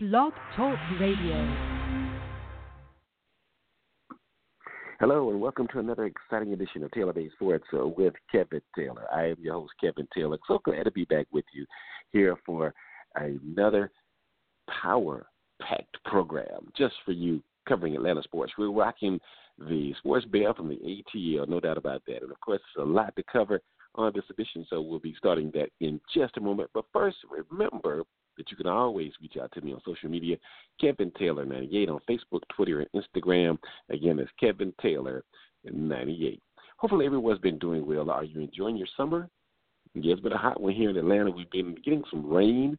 Blog Talk Radio. Hello, and welcome to another exciting edition of Taylor Based Sports uh, with Kevin Taylor. I am your host, Kevin Taylor. So glad to be back with you here for another power packed program just for you covering Atlanta sports. We're rocking the sports bell from the ATL, no doubt about that. And of course, a lot to cover on this edition, so we'll be starting that in just a moment. But first, remember that you can always reach out to me on social media, Kevin Taylor 98 on Facebook, Twitter, and Instagram. Again, it's Kevin Taylor 98. Hopefully, everyone's been doing well. Are you enjoying your summer? Yeah, it's been a hot one here in Atlanta. We've been getting some rain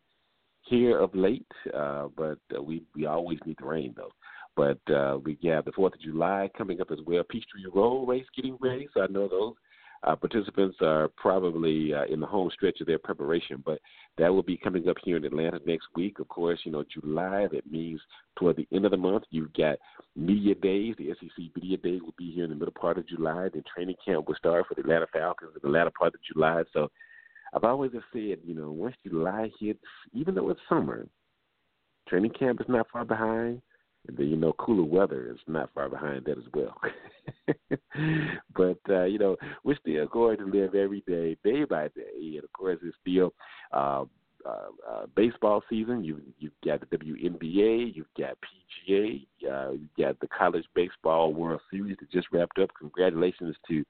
here of late, uh, but uh, we we always need the rain though. But uh, we have the Fourth of July coming up as well. Peachtree Road race getting ready, so I know those uh, participants are probably uh, in the home stretch of their preparation, but that will be coming up here in Atlanta next week. Of course, you know, July, that means toward the end of the month, you've got media days. The SEC media day will be here in the middle part of July. Then training camp will start for the Atlanta Falcons in the latter part of July. So I've always said, you know, once July hits, even though it's summer, training camp is not far behind. And then you know, cooler weather is not far behind that as well. but uh, you know, we're still going to live every day, day by day, and of course, it's still uh, uh, uh, baseball season. You you've got the WNBA, you've got PGA, uh, you've got the College Baseball World Series that just wrapped up. Congratulations to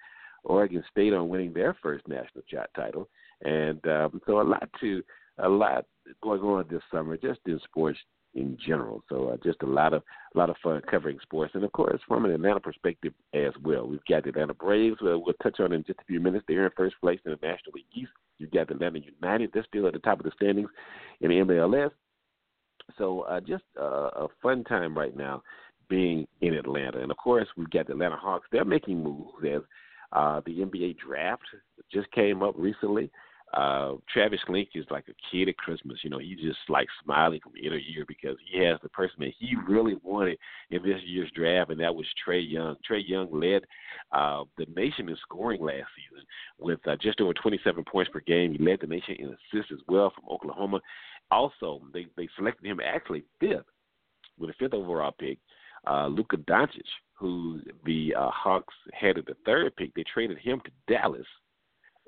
Oregon State on winning their first national title, and um, so a lot to a lot going on this summer, just in sports in general. So uh, just a lot of a lot of fun covering sports, and of course from an Atlanta perspective as well. We've got the Atlanta Braves. Uh, we'll touch on in just a few minutes. They're in first place in the National League East. You've got the Atlanta United. They're still at the top of the standings in the MLS. So uh, just uh, a fun time right now being in Atlanta, and of course we've got the Atlanta Hawks. They're making moves as uh, the NBA draft just came up recently uh Travis Schlenk is like a kid at Christmas. You know, he's just like smiling from ear to ear because he has the person that he really wanted in this year's draft, and that was Trae Young. Trae Young led uh, the nation in scoring last season with uh, just over 27 points per game. He led the nation in assists as well from Oklahoma. Also, they they selected him actually fifth with a fifth overall pick. Uh, Luka Doncic, who the uh, Hawks had at the third pick, they traded him to Dallas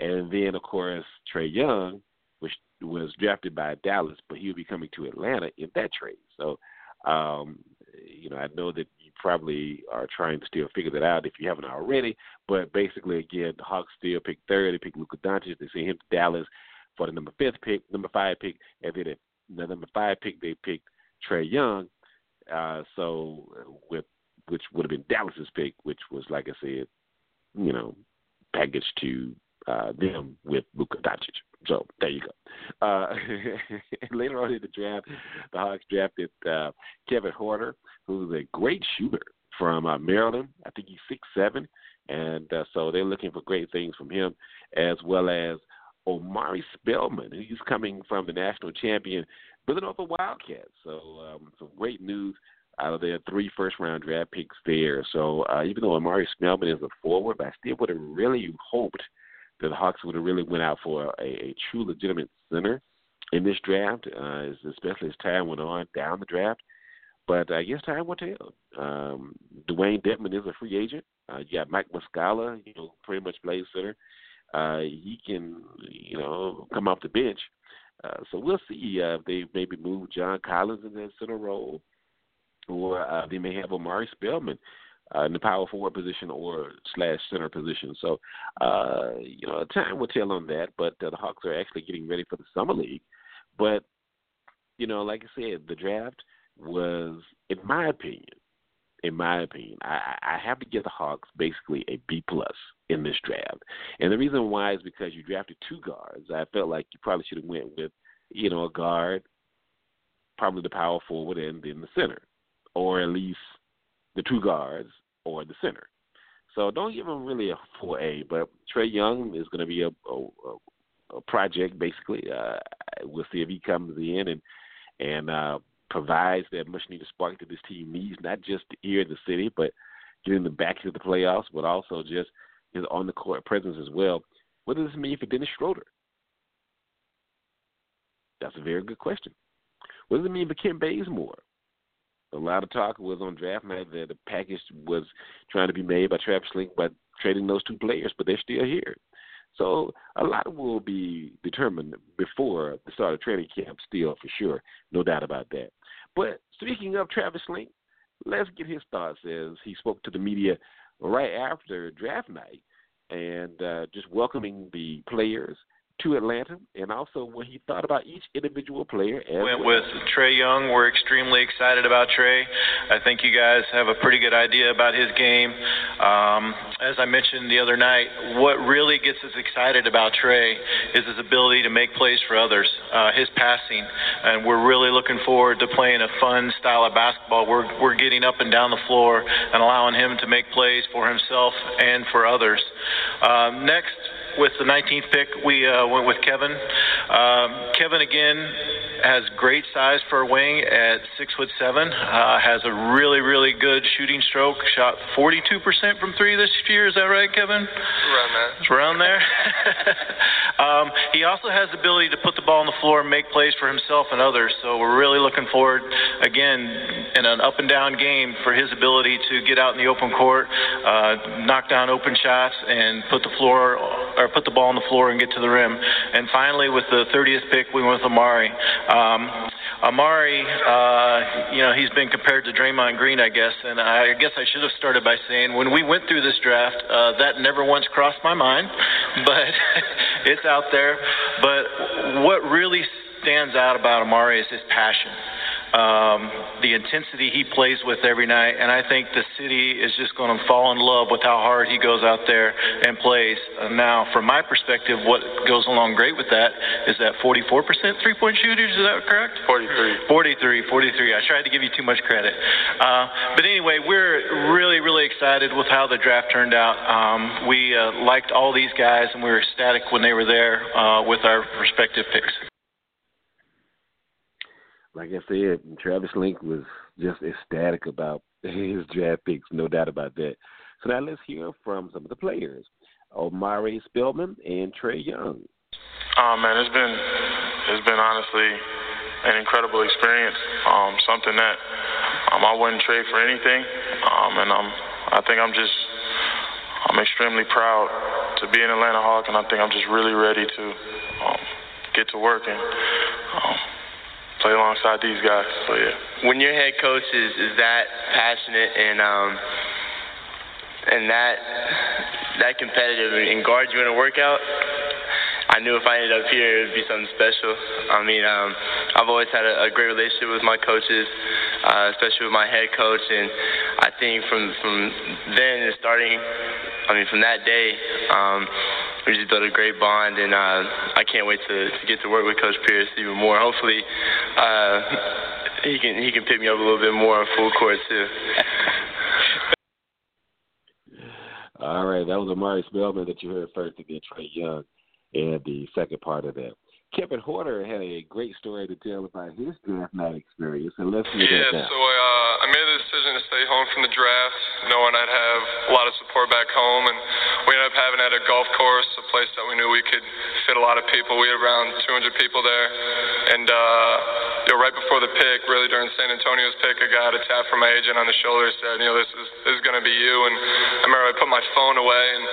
and then, of course, Trae Young, which was drafted by Dallas, but he'll be coming to Atlanta in that trade. So, um, you know, I know that you probably are trying to still figure that out if you haven't already. But basically, again, the Hawks still pick third. They pick Luka Doncic. They send him to Dallas for the number fifth pick, number five pick, and then the number five pick they picked Trae Young. Uh, so with which would have been Dallas's pick, which was like I said, you know, packaged to uh, them with Luka Doncic. So there you go. Uh, later on in the draft, the Hawks drafted uh, Kevin Huerter, who's a great shooter from uh, Maryland. I think he's six seven, and uh, so they're looking for great things from him, as well as Omari Spellman, who's coming from the national champion Villanova Wildcats. So um, some great news out of their three first round draft picks there. So uh, even though Omari Spellman is a forward, I still would have really hoped – that the Hawks would have really went out for a, a true legitimate center in this draft, uh, especially as time went on down the draft. But I guess time will tell. Um, Dewayne Dedmon is a free agent. Uh, you got Mike Muscala, you know, pretty much plays center. Uh, he can, you know, come off the bench. Uh, so we'll see uh, if they maybe move John Collins in that center role, or uh, they may have Omari Spellman uh, in the power forward position or slash center position. So, uh, you know, time will tell on that. But uh, the Hawks are actually getting ready for the summer league. But, you know, like I said, the draft was, in my opinion, in my opinion, I, I have to give the Hawks basically a B plus in this draft. And the reason why is because you drafted two guards. I felt like you probably should have went with, you know, a guard, probably the power forward, and then the center, or at least the two guards or the center. So don't give him really a full A, but Trae Young is going to be a, a, a project basically. Uh, we'll see if he comes in and and uh, provides that much needed spark that this team needs, not just here in the city, but getting them back to the playoffs, but also just his on the court presence as well. What does this mean for Dennis Schroeder? That's a very good question. What does it mean for Kent Bazemore? A lot of talk was on draft night that the package was trying to be made by Travis Schlenk by trading those two players, but they're still here. So a lot will be determined before the start of training camp, still for sure, no doubt about that. But speaking of Travis Schlenk, let's get his thoughts as he spoke to the media right after draft night and uh, just welcoming the players to Atlanta, and also what he thought about each individual player. Went well. with Trae Young. We're extremely excited about Trae. I think you guys have a pretty good idea about his game. Um, as I mentioned the other night, what really gets us excited about Trae is his ability to make plays for others, uh, his passing, and we're really looking forward to playing a fun style of basketball. We're we're getting up and down the floor and allowing him to make plays for himself and for others. Um, next with the 19th pick, we uh, went with Kevin. Um, Kevin again has great size for a wing at six foot seven. Uh, has a really really good shooting stroke. Shot 42% from three this year. Is that right, Kevin? Around that. It's around there. um, he also has the ability to put the ball on the floor and make plays for himself and others. So we're really looking forward, again, in an up and down game for his ability to get out in the open court, uh, knock down open shots, and put the floor or put the ball on the floor and get to the rim. And finally, with the 30th pick, we went with Omari. Um, Omari, uh, you know, he's been compared to Draymond Green, I guess, and I guess I should have started by saying when we went through this draft, uh, that never once crossed my mind, but it's out there. But what really stands out about Omari is his passion um, the intensity he plays with every night, and I think the city is just going to fall in love with how hard he goes out there and plays. Uh, now, from my perspective, what goes along great with that is that 44% three-point shooters. Is that correct? 43. 43, 43. I tried to give you too much credit. Uh, but anyway, we're really, really excited with how the draft turned out. Um, we uh, liked all these guys, and we were ecstatic when they were there uh, with our respective picks like I said, Travis Schlenk was just ecstatic about his draft picks, no doubt about that. So now let's hear from some of the players, Omari Spellman and Trae Young. Oh man, it's been it's been honestly an incredible experience. Um, something that um, I wouldn't trade for anything, um, and I'm I think I'm just I'm extremely proud to be an Atlanta Hawk, and I think I'm just really ready to um, get to work and um, play alongside these guys. So yeah. When your head coach is, is that passionate and um and that that competitive and guard you in a workout, I knew if I ended up here, it would be something special. I mean, um, I've always had a, a great relationship with my coaches, uh, especially with my head coach, and I think from from then starting, I mean, from that day, um, we just built a great bond, and uh, I can't wait to, to get to work with Coach Pierce even more. Hopefully, uh, he can he can pick me up a little bit more on full court too. All right, that was Omari Spellman that you heard first, then Trae Young, and the second part of that. Kevin Huerter had a great story to tell about his draft night experience, and let's hear yeah, that now. so uh, I made the decision to stay home from the draft, knowing I'd have a lot of support back home, and we ended up having at a golf course, a place that we knew we could fit a lot of people. We had around 200 people there, and uh, right before the pick, really during San Antonio's pick, I got a tap from my agent on the shoulder, said, you know, this is this is going to be you. And I remember I put my phone away, and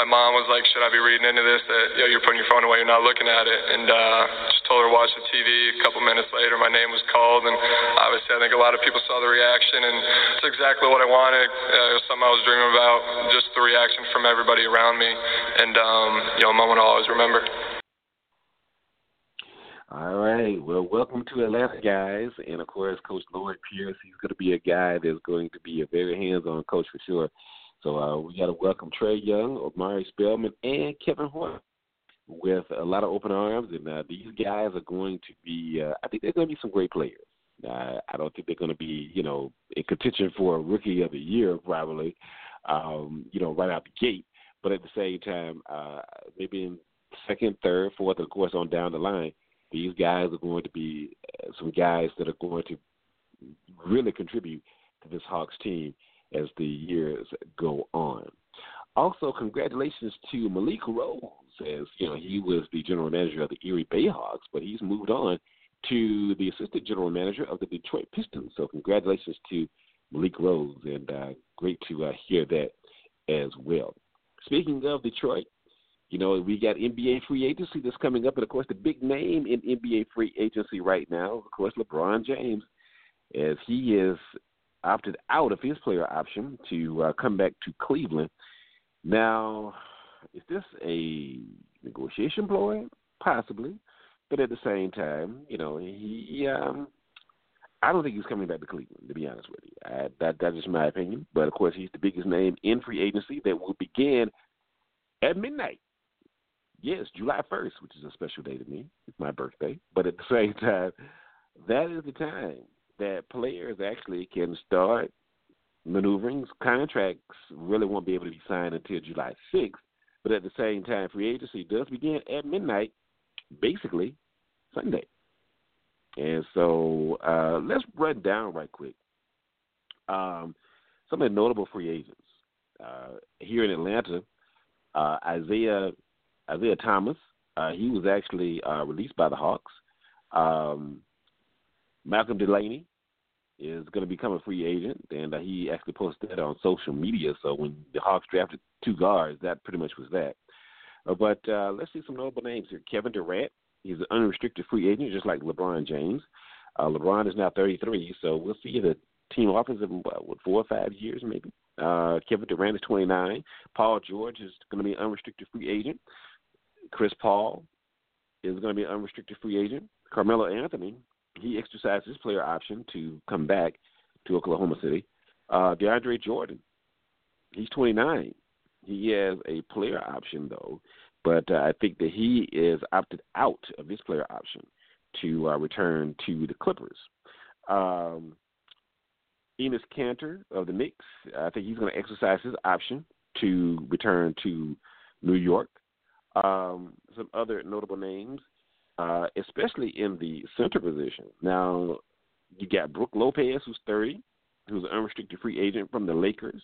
my mom was like, should I be reading into this? That you know, you're putting your phone away, you're not looking at it, and. Uh, just told her to watch the TV. A couple minutes later, my name was called, and obviously, I think a lot of people saw the reaction, and it's exactly what I wanted. Uh, it was something I was dreaming about. Just the reaction from everybody around me, and um, you know, a moment I'll always remember. Well, welcome to Atlanta, guys. And of course, Coach Lloyd Pierce, he's going to be a guy that's going to be a very hands on coach for sure. So uh, we got to welcome Trae Young, Omari Spellman, and Kevin Huerter with a lot of open arms, and uh, these guys are going to be. Uh, I think they're going to be some great players. Uh, I don't think they're going to be, you know, in contention for a rookie of the year probably, um, you know, right out the gate. But at the same time, uh, maybe in second, third, fourth, of course, on down the line, these guys are going to be uh, some guys that are going to really contribute to this Hawks team as the years go on. Also, congratulations to Malik Rose, as you know he was the general manager of the Erie Bayhawks, but he's moved on to the assistant general manager of the Detroit Pistons. So congratulations to Malik Rose, and uh, great to uh, hear that as well. Speaking of Detroit, you know, we got NBA free agency that's coming up, and of course, the big name in NBA free agency right now, of course, LeBron James, as he is opted out of his player option to uh, come back to Cleveland. Now, is this a negotiation ploy? Possibly, but at the same time, you know, he um, I don't think he's coming back to Cleveland. To be honest with you, I, that that's my opinion. But of course, he's the biggest name in free agency that will begin at midnight. Yes, July 1st, which is a special day to me. It's my birthday. But at the same time, that is the time that players actually can start maneuvering. Contracts really won't be able to be signed until July 6th. But at the same time, free agency does begin at midnight, basically Sunday. And so uh, let's run down right quick um, some of the notable free agents. Uh, here in Atlanta, uh, Isaiah Isaiah Thomas, uh, he was actually uh, released by the Hawks. Um, Malcolm Delaney is going to become a free agent, and uh, he actually posted that on social media. So when the Hawks drafted two guards, that pretty much was that. Uh, but uh, let's see some notable names here. Kevin Durant, he's an unrestricted free agent, just like LeBron James. Uh, LeBron is now 33, so we'll see the team offers him what, what four or five years maybe. Uh, Kevin Durant is 29. Paul George is going to be an unrestricted free agent. Chris Paul is going to be an unrestricted free agent. Carmelo Anthony, he exercised his player option to come back to Oklahoma City. Uh, DeAndre Jordan, he's 29. He has a player option though, but uh, I think that he is opted out of his player option to uh, return to the Clippers. Um, Enes Kanter of the Knicks, I think he's going to exercise his option to return to New York. Um, some other notable names, uh, especially in the center position. Now, you got Brook Lopez, who's 30, who's an unrestricted free agent from the Lakers.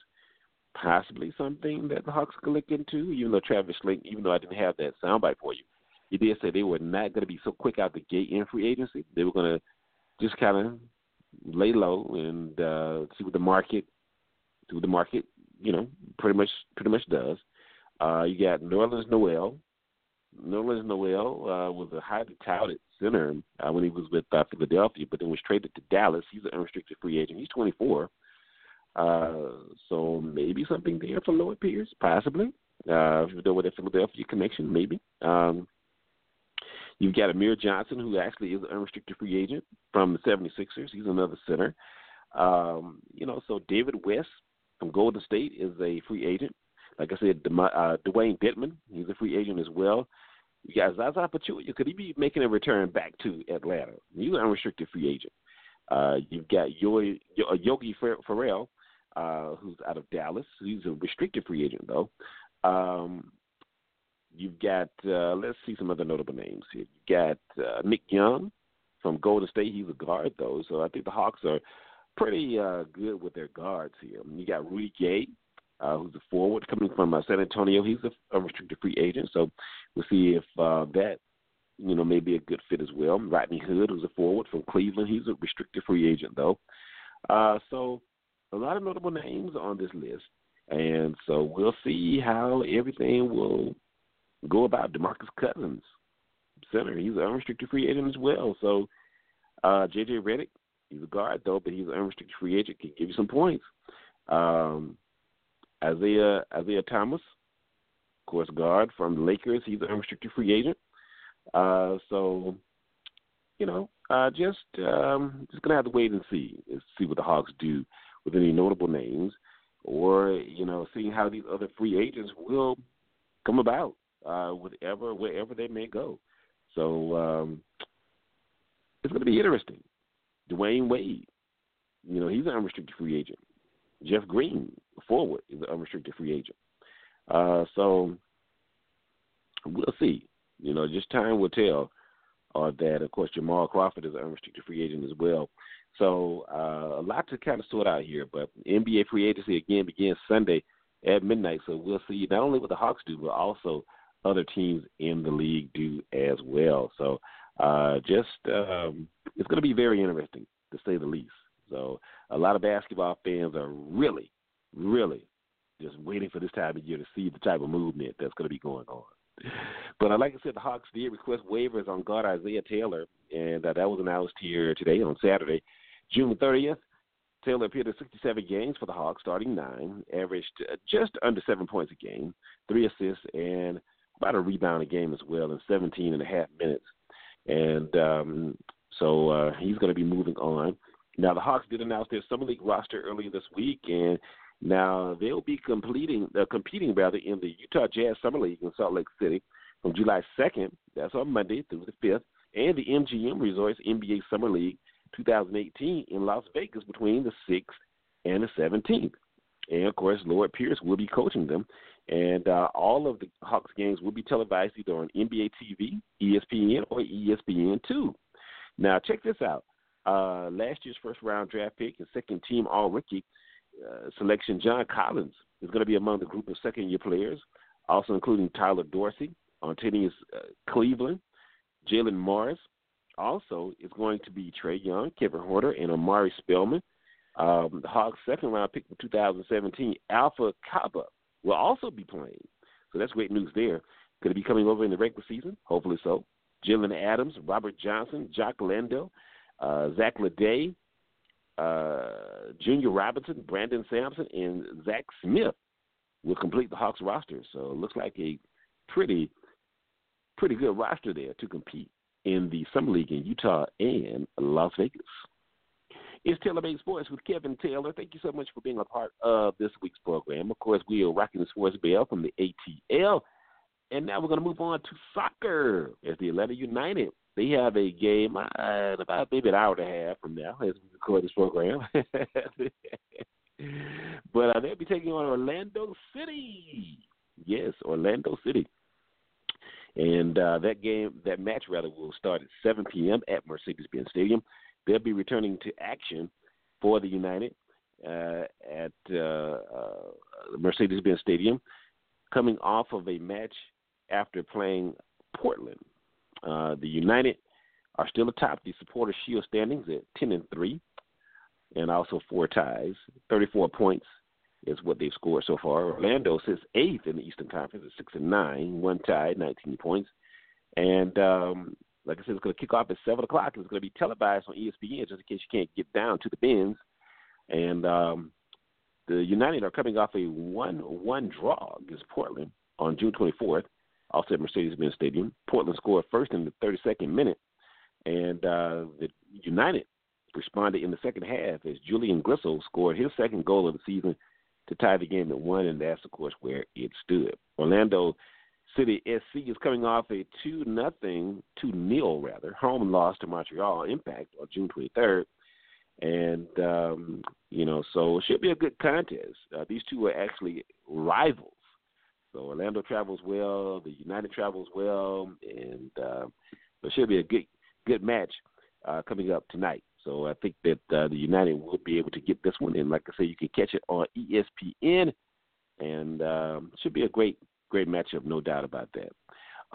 Possibly something that the Hawks could look into, even though Travis Schlenk, even though I didn't have that soundbite for you, he did say they were not going to be so quick out the gate in free agency. They were going to just kind of lay low and uh, see what the market, see what the market, you know, pretty much pretty much does. Uh, you got Nerlens Noel. Nerlens Noel uh, was a highly touted center uh, when he was with uh, Philadelphia, but then was traded to Dallas. He's an unrestricted free agent. He's 24. Uh, so maybe something there for Lloyd Pierce, possibly. Uh, you with a Philadelphia connection, maybe. Um, you've got Amir Johnson, who actually is an unrestricted free agent from the 76ers. He's another center. Um, you know, so David West from Golden State is a free agent. Like I said, uh, Dewayne Dedmon, he's a free agent as well. You got Zaza Pachulia. Could he be making a return back to Atlanta? He's an unrestricted free agent. Uh, you've got Yogi, uh, Yogi Ferrell, uh, who's out of Dallas. He's a restricted free agent, though. Um, you've got, uh, let's see some other notable names here. You got uh, Nick Young from Golden State. He's a guard, though, so I think the Hawks are pretty uh, good with their guards here. You got Rudy Gay, uh, who's a forward coming from uh, San Antonio. He's a, a restricted free agent, so we'll see if uh, that you know may be a good fit as well. Rodney Hood, who's a forward from Cleveland, he's a restricted free agent though. Uh, so a lot of notable names on this list, and so we'll see how everything will go about. Demarcus Cousins, center, he's an unrestricted free agent as well. So uh, JJ Redick, he's a guard though, but he's an unrestricted free agent, can give you some points. Um, Isaiah Isaiah Thomas, of course, guard from the Lakers. He's an unrestricted free agent. Uh, so, you know, uh, just um, just gonna have to wait and see see what the Hawks do with any notable names, or you know, seeing how these other free agents will come about, uh, whatever wherever they may go. So um, it's to be interesting. Dwyane Wade, you know, he's an unrestricted free agent. Jeff Green, forward, is an unrestricted free agent. Uh, so we'll see. You know, just time will tell. Or uh, that, of course, Jamal Crawford is an unrestricted free agent as well. So uh, a lot to kind of sort out here. But NBA free agency again begins Sunday at midnight. So we'll see not only what the Hawks do, but also other teams in the league do as well. So uh, just um, it's going to be very interesting to say the least. So a lot of basketball fans are really, really just waiting for this time of year to see the type of movement that's going to be going on. But uh, like I said, the Hawks did request waivers on guard Isaiah Taylor, and uh, that was announced here today on Saturday, June 30th. Taylor appeared in 67 games for the Hawks, starting nine, averaged uh, just under seven points a game, three assists, and about a rebound a game as well in 17 and a half minutes. And um, so uh, he's going to be moving on. Now, the Hawks did announce their summer league roster earlier this week, and now they'll be completing, uh, competing rather in the Utah Jazz Summer League in Salt Lake City from July 2nd, that's on Monday through the 5th, and the MGM Resorts NBA Summer League 2018 in Las Vegas between the 6th and the 17th. And of course, Lloyd Pierce will be coaching them. And uh, all of the Hawks games will be televised either on NBA TV, ESPN, or ESPN2. Now, check this out. Uh, last year's first round draft pick and second team All Rookie uh, selection, John Collins, is going to be among the group of second year players, also including Tyler Dorsey, Antonius uh, Cleveland, Jaylen Morris. Also, is going to be Trae Young, Kevin Huerter, and Omari Spellman. Um, the Hawks' second round pick for 2017, Alpha Kaba, will also be playing. So that's great news there. Going to be coming over in the regular season, hopefully so. Jalen Adams, Robert Johnson, Jock Landale, uh, Zach LeDay, uh, Junior Robinson, Brandon Sampson, and Zach Smith will complete the Hawks roster. So it looks like a pretty, pretty good roster there to compete in the Summer League in Utah and Las Vegas. It's Taylor Made Sports with Kevin Taylor. Thank you so much for being a part of this week's program. Of course, we are rocking the sports bell from the ATL. And now we're going to move on to soccer as the Atlanta United. They have a game uh, about maybe an hour and a half from now as we record this program. but uh, they'll be taking on Orlando City. Yes, Orlando City. And uh, that game, that match rather, will start at 7 p.m. at Mercedes-Benz Stadium. They'll be returning to action for the United uh, at uh, uh, Mercedes-Benz Stadium, coming off of a match after playing Portland. Uh, the United are still atop the Supporter Shield standings at 10 and 3, and also four ties. 34 points is what they've scored so far. Orlando sits eighth in the Eastern Conference at six and nine, one tie, 19 points. And um, like I said, it's going to kick off at seven o'clock. It's going to be televised on ESPN, just in case you can't get down to the bins. And um, the United are coming off a one-one draw against Portland on June 24th, also at Mercedes-Benz Stadium. Portland scored first in the 32nd minute, and uh, the United responded in the second half as Julian Gressel scored his second goal of the season to tie the game at one, and that's of course where it stood. Orlando City SC is coming off a two nothing, two nil rather, home loss to Montreal Impact on June 23rd, and um, you know so it should be a good contest. Uh, these two are actually rivals. So Orlando travels well, the United travels well, and uh, it should be a good good match uh, coming up tonight. So I think that uh, the United will be able to get this one, and like I say, you can catch it on ESPN, and um, should be a great great matchup, no doubt about that.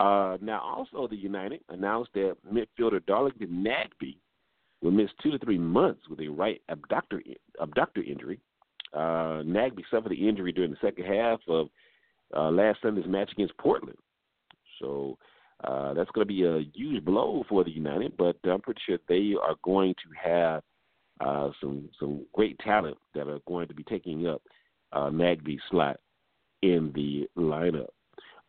Uh, now, also the United announced that midfielder Darlington Nagbe will miss two to three months with a right abductor abductor injury. Uh, Nagbe suffered the injury during the second half of uh, last Sunday's match against Portland. So uh, that's going to be a huge blow for the United, but I'm pretty sure they are going to have uh, some some great talent that are going to be taking up uh, slot in the lineup.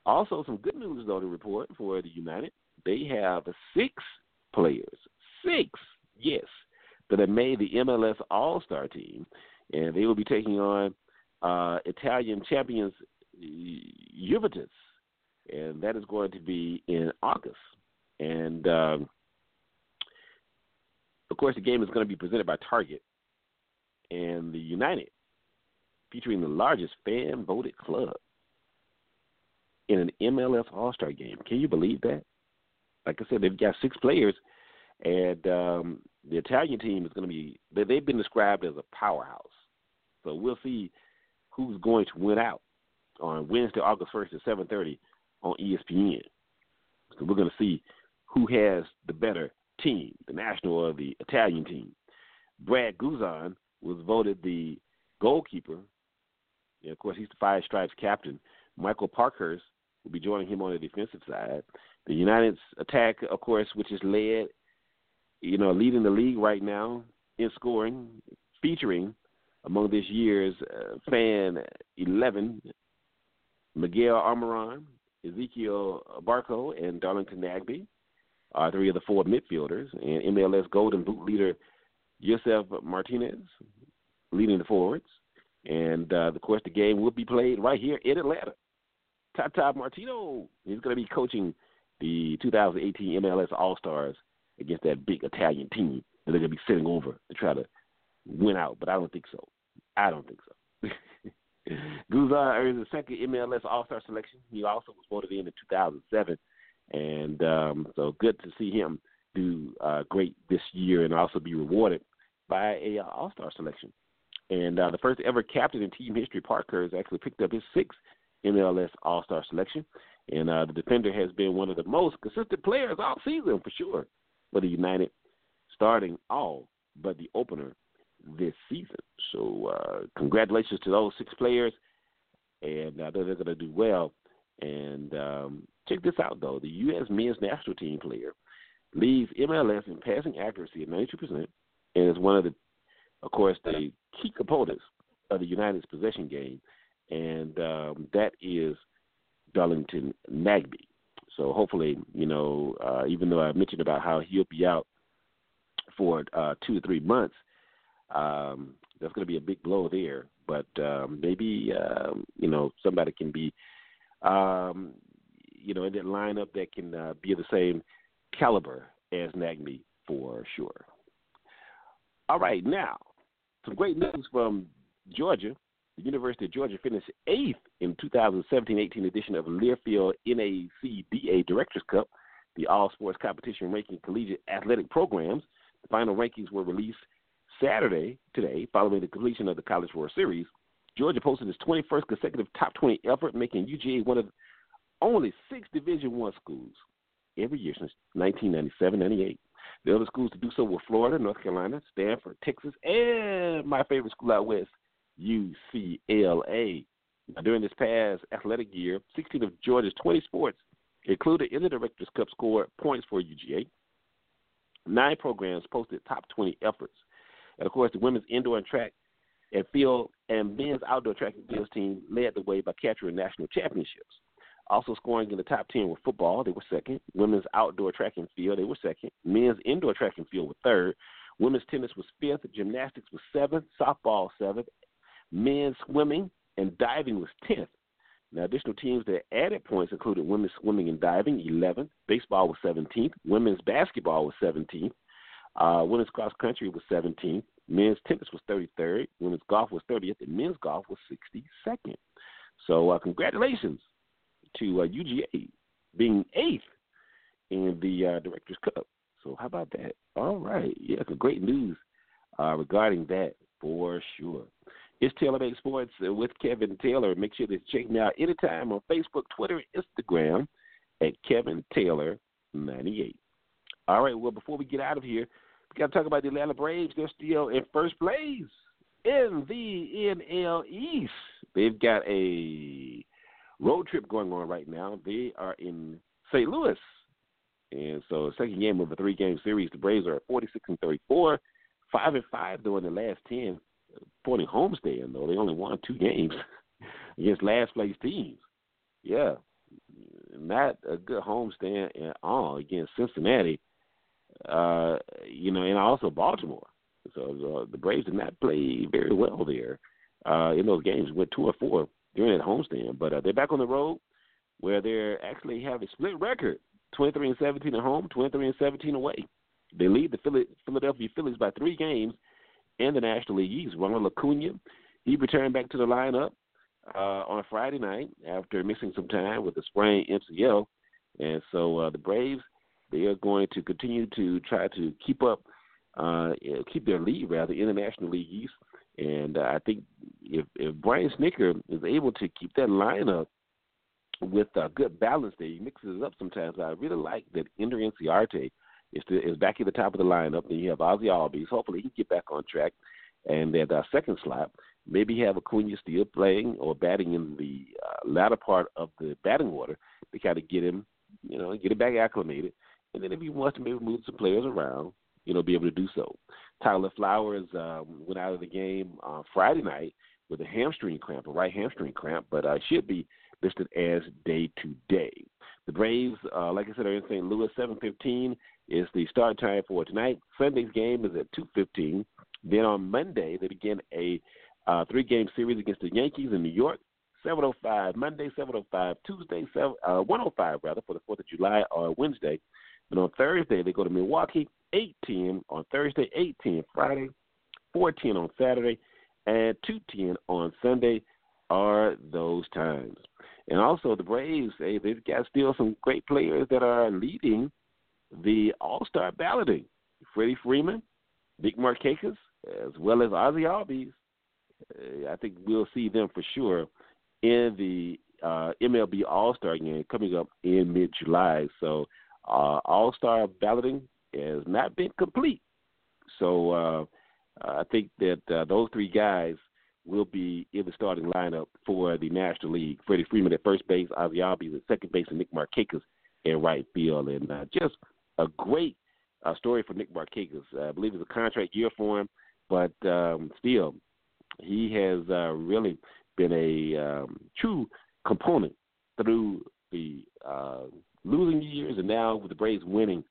Also, some good news though to report for the United. They have six players, six, yes, that have made the MLS All Star team, and they will be taking on uh, Italian champions Juventus and that is going to be in August. And um, of course, the game is going to be presented by Target and the United, featuring the largest fan voted club in an MLS All Star game. Can you believe that? Like I said, they've got six players, and um, the Italian team is going to be, they've been described as a powerhouse. So we'll see who's going to win out on Wednesday, August 1st at 7.30 on ESPN. So we're going to see who has the better team, the national or the Italian team. Brad Guzan was voted the goalkeeper. And of course, he's the Five Stripes captain. Michael Parkhurst will be joining him on the defensive side. The United's attack, of course, which is led, you know, leading the league right now in scoring, featuring among this year's uh, fan 11, Miguel Almiron, Ezequiel Barco, and Darlington Nagbe are three of the four midfielders, and MLS Golden Boot leader Josef Martinez leading the forwards. And uh, of course, the game will be played right here in Atlanta. Tata Martino is going to be coaching the 2018 MLS All Stars against that big Italian team that they're going to be sitting over to try to win out. But I don't think so. I don't think so. Guzan earned the second MLS All Star selection. He also was voted in in 2007, and um, so good to see him do uh, great this year and also be rewarded by a uh, All Star selection. And uh, the first ever captain in team history, Parker, has actually picked up his sixth MLS All Star selection. And uh, the defender has been one of the most consistent players all season for sure for the United, starting all but the opener this season. So uh, congratulations to those six players, and I know they're going to do well. And um, check this out, though: the U.S. men's national team player leads MLS in passing accuracy at 92%, and is one of the, of course, the key components of the United's possession game, and um, that is Darlington Nagbe. So hopefully, you know, uh, even though I mentioned about how he'll be out for uh, two to three months, um, that's going to be a big blow there. But um, maybe um, you know somebody can be, um, you know, in that lineup that can uh, be of the same caliber as Nagbe for sure. All right, now some great news from Georgia. The University of Georgia finished eighth in 2017-18 edition of Learfield NACDA Directors Cup, the all sports competition ranking collegiate athletic programs. The final rankings were released Saturday, today, following the completion of the College World Series, Georgia posted its 21st consecutive top 20 effort, making UGA one of only six Division One schools every year since 1997-98. The other schools to do so were Florida, North Carolina, Stanford, Texas, and my favorite school out west, UCLA. Now, during this past athletic year, 16 of Georgia's 20 sports included in the Directors Cup scored points for UGA. Nine programs posted top 20 efforts. And of course, the women's indoor and track and field and men's outdoor track and field team led the way by capturing national championships. Also scoring in the top 10 were football, they were second. Women's outdoor track and field, they were second. Men's indoor track and field were third. Women's tennis was fifth. Gymnastics was seventh. Softball, seventh. Men's swimming and diving was 10th. Now, additional teams that added points included women's swimming and diving, 11th. Baseball was 17th. Women's basketball was 17th. Uh, women's cross country was 17th. Men's tennis was 33rd. Women's golf was 30th. And men's golf was 62nd. So, uh, congratulations to uh, UGA being eighth in the uh, Directors Cup. So, how about that? All right. Yeah, great news uh, regarding that for sure. It's Taylor Made Sports with Kevin Taylor. Make sure to check me out anytime on Facebook, Twitter, Instagram at Kevin Taylor 98. All right, well, before we get out of here, got to talk about the Atlanta Braves. They're still in first place in the NL East. They've got a road trip going on right now. They are in St. Louis. And so, second game of a three game series. The Braves are at 46 and 34, 5 and 5, during the last 10. Pointing homestand, though. They only won two games against last place teams. Yeah. Not a good homestand at all against Cincinnati uh, you know, and also Baltimore. So uh, the Braves did not play very well there uh, in those games. Went two or four during that homestand, but uh, they're back on the road where they actually have a split record: twenty-three and seventeen at home, twenty-three and seventeen away. They lead the Philadelphia Phillies by three games in the National League East. Ronald Acuna, he returned back to the lineup uh, on Friday night after missing some time with a sprained MCL, and so uh, the Braves they are going to continue to try to keep up, uh, keep their lead rather in the League East. And uh, I think if, if Brian Snitker is able to keep that lineup with a good balance there. He mixes it up sometimes. I really like that Ender Inciarte is, the, is back at the top of the lineup. Then you have Ozzy Albies. Hopefully he can get back on track. And at uh, second slot, maybe have Acuna still playing or batting in the uh, latter part of the batting order to kind of get him, you know, get him back acclimated. And then if he wants to maybe move some players around, you know, be able to do so. Tyler Flowers um, went out of the game uh, Friday night with a hamstring cramp, a right hamstring cramp, but uh, should be listed as day to day. The Braves, uh, like I said, are in St. Louis. 7:15 is the start time for tonight. Sunday's game is at 2:15. Then on Monday they begin a uh, three-game series against the Yankees in New York. 7:05 Monday, 7:05 Tuesday, 7 uh, 1:05 rather for the Fourth of July or Wednesday. And on Thursday they go to Milwaukee. 8:10 on Thursday, 8:10 Friday, 4:10 on Saturday, and 2:10 on Sunday are those times. And also the Braves, hey, they've got still some great players that are leading the All Star balloting. Freddie Freeman, Nick Markakis, as well as Ozzy Albies. Uh, I think we'll see them for sure in the uh, MLB All Star game coming up in mid July. So uh, All Star balloting has not been complete. So uh, I think that uh, those three guys will be in the starting lineup for the National League. Freddie Freeman at first base, Ozzy Albies at second base, and Nick Markakis in right field. And uh, just a great uh, story for Nick Markakis. I believe it's a contract year for him, but um, still, he has uh, really been a um, true component through the uh, losing years and now with the Braves winning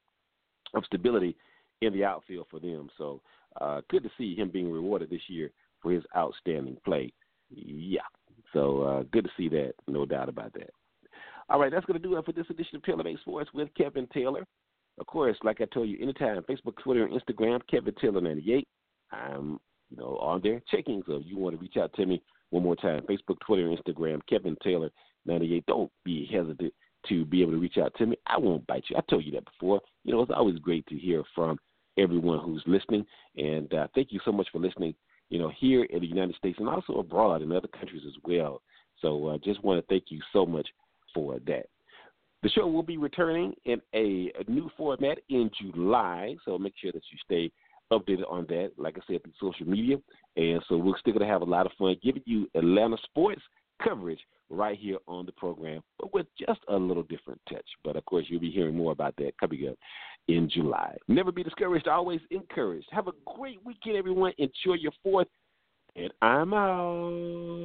of stability in the outfield for them. So uh, good to see him being rewarded this year for his outstanding play. Yeah. So uh, good to see that, no doubt about that. All right, that's going to do it for this edition of Taylor Sports with Kevin Taylor. Of course, like I told you, anytime Facebook, Twitter, and Instagram, Kevin Taylor ninety eight. I'm you know on there checking. So if you want to reach out to me one more time, Facebook, Twitter, Instagram, Kevin Taylor ninety eight. Don't be hesitant to be able to reach out to me. I won't bite you. I told you that before. You know, it's always great to hear from everyone who's listening, and uh, thank you so much for listening you know, here in the United States and also abroad in other countries as well. So I uh, just want to thank you so much for that. The show will be returning in a, a, new format in July, so make sure that you stay updated on that, like I said, through social media. And so we're still going to have a lot of fun giving you Atlanta sports coverage right here on the program, but with just a little different touch. But of course, you'll be hearing more about that coming up in July. Never be discouraged, always encouraged. Have a great weekend, everyone. Enjoy your fourth, and I'm out.